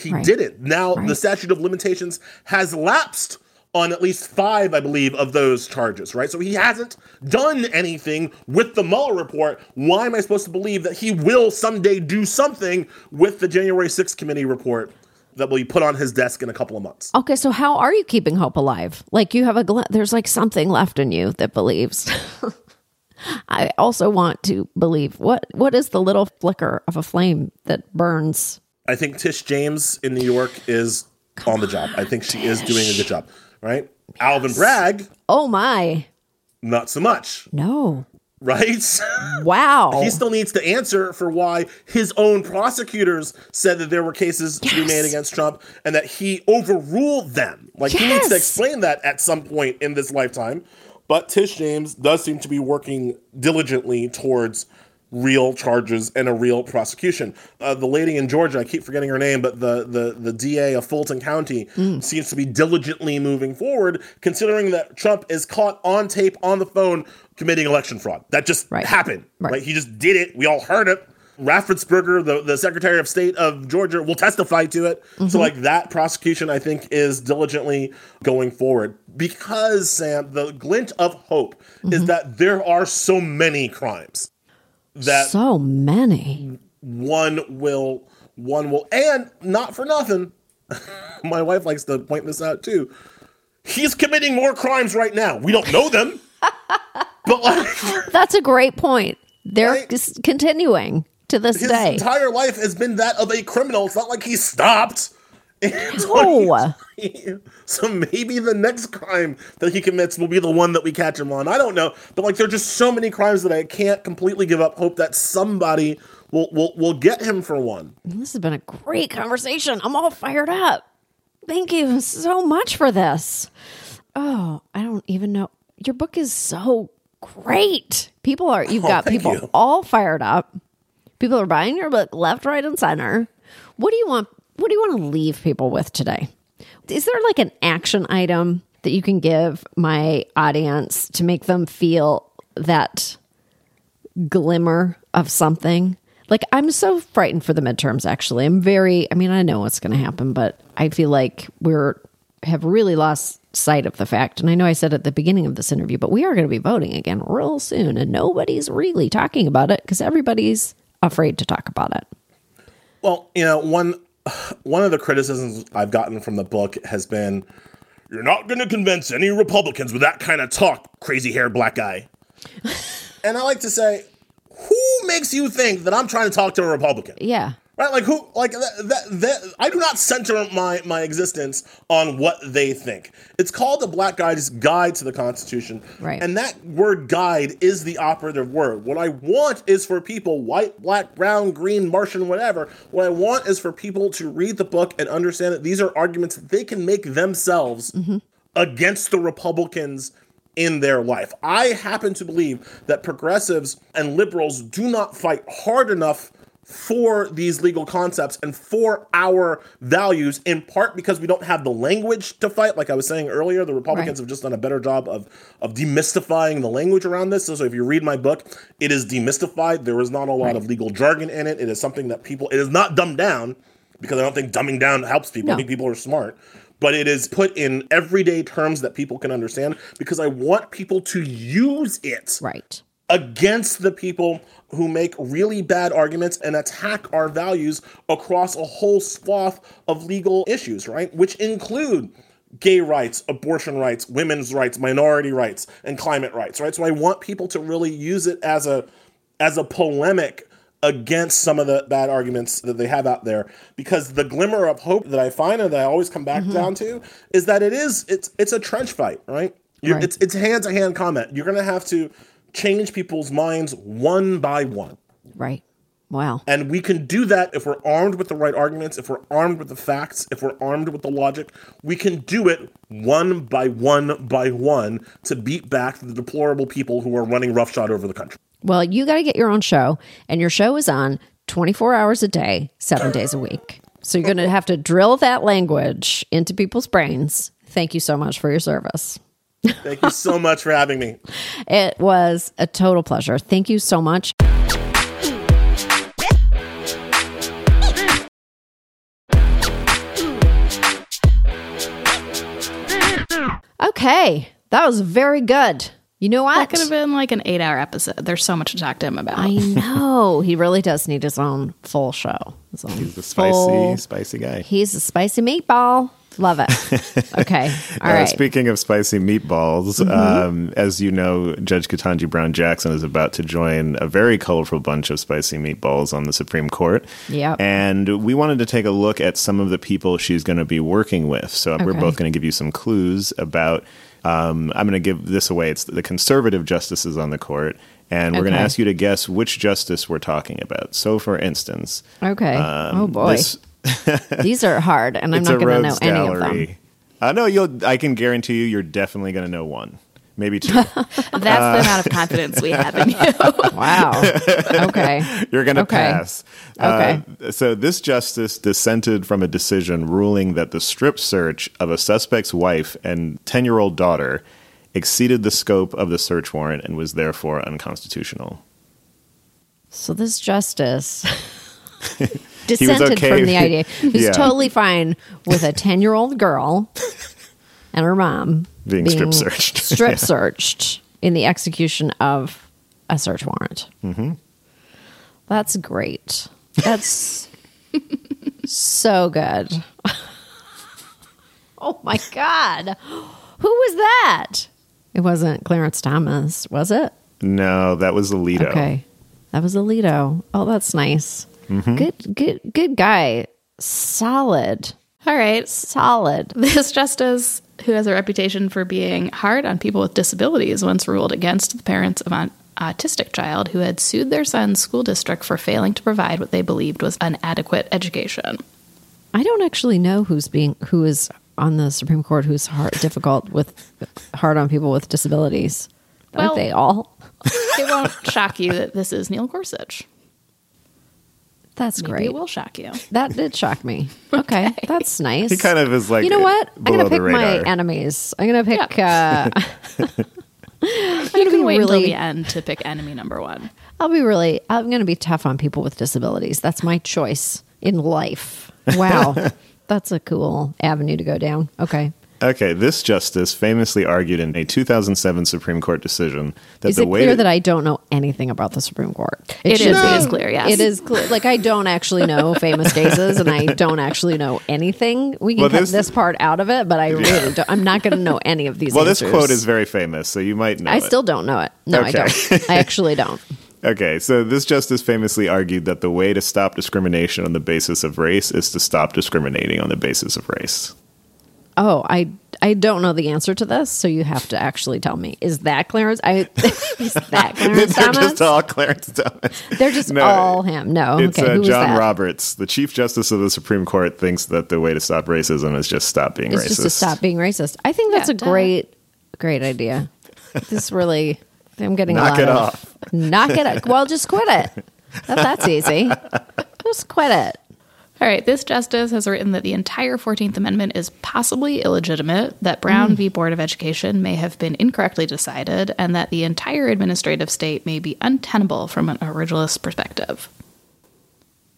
He Right. didn't. Now the statute of limitations has lapsed on at least five, I believe, of those charges, right? So he hasn't done anything with the Mueller report. Why am I supposed to believe that he will someday do something with the January 6th committee report that will be put on his desk in a couple of months? Okay, so how are you keeping hope alive? Like you have a gl- there's like something left in you that believes. <laughs> I also want to believe what what is the little flicker of a flame that burns? I think Tish James in New York is on the job. I think she is doing a good job, right? Alvin Bragg, Oh my. not so much, No. right? Wow. <laughs> he still needs to answer for why his own prosecutors said that there were cases to be made against Trump and that he overruled them. Like he needs to explain that at some point in this lifetime. But Tish James does seem to be working diligently towards real charges and a real prosecution. Uh, the lady in Georgia, I keep forgetting her name, but the the the DA of Fulton County Mm. seems to be diligently moving forward, considering that Trump is caught on tape on the phone committing election fraud. That just Right. happened. Right. Right. He just did it. We all heard it. Raffensperger, the, the Secretary of State of Georgia, will testify to it. So, like, that prosecution, I think, is diligently going forward. Because, Sam, the glint of hope is that there are so many crimes that so many. one will, one will, and not for nothing, <laughs> my wife likes to point this out too. He's committing more crimes right now. We don't know them. <laughs> but, like, That's a great point. They're Right? continuing to this his day. entire life has been that of a criminal. It's not like he stopped. <laughs> So, No. so maybe the next crime that he commits will be the one that we catch him on. I don't know, but like there are just so many crimes that I can't completely give up hope that somebody will will will get him for one. This has been a great conversation. I'm all fired up. Thank you so much for this. Oh, I don't even know. Your book is so great. People are, you've oh, got thank people you. all fired up. People are buying your book left, right, and center. What do you want? What do you want to leave people with today? Is there like an action item that you can give my audience to make them feel that glimmer of something. Like I'm so frightened for the midterms actually. I'm very I mean I know what's going to happen, but I feel like we're have really lost sight of the fact and I know I said at the beginning of this interview, but we are going to be voting again real soon and nobody's really talking about it cuz everybody's afraid to talk about it. Well, you know, one one of the criticisms I've gotten from the book has been you're not going to convince any Republicans with that kind of talk, crazy haired black guy. <laughs> and I like to say, who makes you think that I'm trying to talk to a Republican? Yeah. Right, like who, like that, that, that. I do not center my my existence on what they think. It's called the Black Guy's Guide to the Constitution, Right. And that word "guide" is the operative word. What I want is for people, white, black, brown, green, Martian, whatever. What I want is for people to read the book and understand that these are arguments that they can make themselves mm-hmm. against the Republicans in their life. I happen to believe that progressives and liberals do not fight hard enough for these legal concepts and for our values in part because we don't have the language to fight. Like i was saying earlier the republicans Right. have just done a better job of of demystifying the language around this. So, so if you read my book it is demystified. There is not a lot of legal jargon in it. It is something that people it is not dumbed down because i don't think dumbing down helps people. I No. think people are smart. But it is put in everyday terms that people can understand because i want people to use it. Right. Against the people who make really bad arguments and attack our values across a whole swath of legal issues, right? Which include gay rights, abortion rights, women's rights, minority rights, and climate rights, right? So I want people to really use it as a as a polemic against some of the bad arguments that they have out there because the glimmer of hope that I find and that I always come back mm-hmm. down to is that it is it's it's a trench fight, right? Right. It's it's hand to hand combat. You're going to have to change people's minds one by one. Right. Wow. And we can do that if we're armed with the right arguments, if we're armed with the facts, if we're armed with the logic. We can do it one by one by one to beat back the deplorable people who are running roughshod over the country. Well, you got to get your own show, and your show is on 24 hours a day, seven <sighs> days a week. So you're going to have to drill that language into people's brains. Thank you so much for your service. Thank you so much for having me. <laughs> It was a total pleasure. Thank you so much. Okay, that was very good. You know what? That could have been like an eight hour episode. There's so much to talk to him about. I <laughs> know he really does need his own full show. His own He's a spicy, full- spicy guy. He's a spicy meatball. Love it. Okay. <laughs> All Uh, right. Speaking of spicy meatballs, um, as you know, Judge Ketanji Brown Jackson is about to join a very colorful bunch of spicy meatballs on the Supreme Court. Yep. And we wanted to take a look at some of the people she's going to be working with. So we're both going to give you some clues about. Um, I'm going to give this away. It's the conservative justices on the court. And we're going to ask you to guess which justice we're talking about. So, for instance, okay. um, oh boy, this- <laughs> these are hard, and I'm it's not going to know rogues any of them. I Uh, no, you'll. I can guarantee you, you're definitely going to know one, maybe two. <laughs> That's the amount of confidence we have in you. <laughs> Wow. Okay. you're going to Okay. pass. Okay. Uh, so this justice dissented from a decision ruling that the strip search of a suspect's wife and ten-year-old daughter exceeded the scope of the search warrant and was therefore unconstitutional. So this justice dissented okay. from the idea. <laughs> He's Yeah. totally fine with a 10 year old girl <laughs> and her mom Being strip searched. <laughs> strip Yeah. searched in the execution of a search warrant. Mm-hmm. That's great. That's so good. oh my God. Who was that? It wasn't Clarence Thomas, was it? No, that was Alito. Okay. That was Alito. Oh, that's nice. Mm-hmm. Good, good, good guy. Solid, All right. solid. <laughs> This justice, who has a reputation for being hard on people with disabilities, once ruled against the parents of an autistic child who had sued their son's school district for failing to provide what they believed was an adequate education. I don't actually know who's being who is on the Supreme Court who's hard, difficult with hard on people with disabilities. Well- Aren't they all? It won't <laughs> shock you that this is Neil Gorsuch. That's Maybe great. it will shock you. That did shock me. <laughs> Okay, that's nice. He kind of is like you know what? I'm gonna pick my enemies. I'm gonna pick. Uh, <laughs> You be can wait until the end to pick enemy number one. I'll be really. I'm gonna be tough on people with disabilities. That's my choice in life. Wow, <laughs> that's a cool avenue to go down. Okay. Okay, this justice famously argued in a 2007 Supreme Court decision that Is the it way clear to- that I don't know anything about the Supreme Court. It should is- be- it is clear, yes. It is clear. Like I don't actually know famous cases, and I don't actually know anything. We can Well, cut this- this, part out of it, but I really don't. I'm not going to know any of these. Well, this quote is very famous, so you might know I it. still don't know it. No, I don't. I actually don't. <laughs> Okay, so this justice famously argued that the way to stop discrimination on the basis of race is to stop discriminating on the basis of race. Oh, I I don't know the answer to this, so you have to actually tell me. Is that Clarence? I <laughs> is that <laughs> Clarence They're Thomas? just all Clarence Thomas. They're just No, all him. No, It's okay. uh, who was John that? Roberts, the Chief Justice of the Supreme Court, thinks that the way to stop racism is just stop being It's racist. just to stop being racist. I think that's Yeah, a duh. great, great idea. This really, I'm getting a Knock lot it of, off. Knock it off. Well, just quit it. That, that's easy. <laughs> Just quit it. All right, this justice has written that the entire 14th Amendment is possibly illegitimate, that Brown v. Board of Education may have been incorrectly decided, and that the entire administrative state may be untenable from an originalist perspective.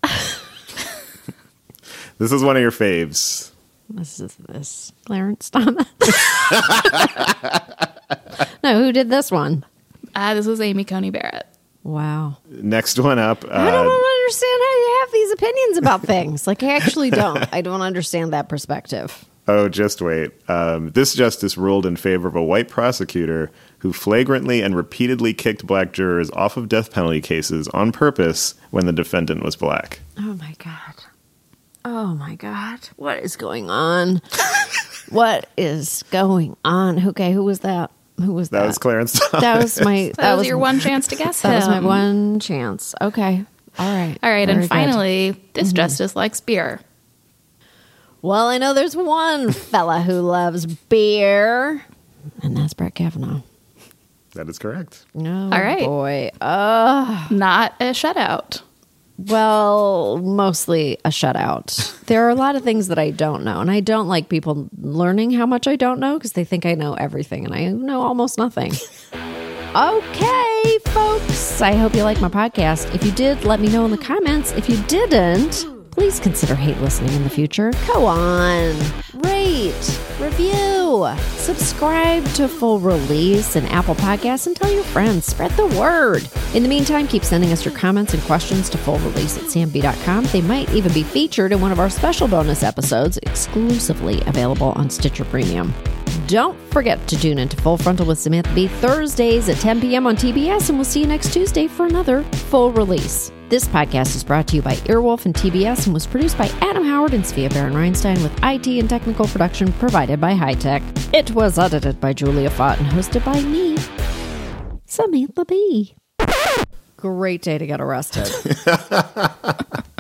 <laughs> This is one of your faves. This is this Clarence Thomas. <laughs> no, who did this one? Uh, this was Amy Coney Barrett. Wow. Next one up. I don't Uh, understand how you have these opinions about things. Like, I actually don't. I don't understand that perspective. oh, just wait. Um, this justice ruled in favor of a white prosecutor who flagrantly and repeatedly kicked black jurors off of death penalty cases on purpose when the defendant was black. Oh my god. Oh my god. What is going on? <laughs> what is going on? Okay, who was that? Who was that? That was Clarence Thomas. That was my That, was, your one chance to guess That That was my one chance. Okay. All right. All right, Very and good. finally, this justice likes beer. Well, I know there's one fella who loves beer, and that's Brett Kavanaugh. That is correct. No, All right. boy. Uh, Not a shutout. Well, mostly a shutout. There are a lot of things that I don't know, and I don't like people learning how much I don't know because they think I know everything, and I know almost nothing. Okay, folks. I hope you like my podcast. If you did, let me know in the comments. If you didn't, please consider hate listening in the future. Go on, rate, review, subscribe to Full Release and Apple Podcasts, and tell your friends. Spread the word. In the meantime, keep sending us your comments and questions to Full Release at cmb.com. They might even be featured in one of our special bonus episodes, exclusively available on Stitcher Premium. Don't forget to tune into Full Frontal with Samantha Bee Thursdays at 10 p.m. on TBS, and we'll see you next Tuesday for another full release. This podcast is brought to you by Earwolf and TBS and was produced by Adam Howard and Svea Baron Reinstein with IT and technical production provided by High Tech. It was edited by Julia Fott and hosted by me, Samantha Bee. Great day to get arrested. <laughs>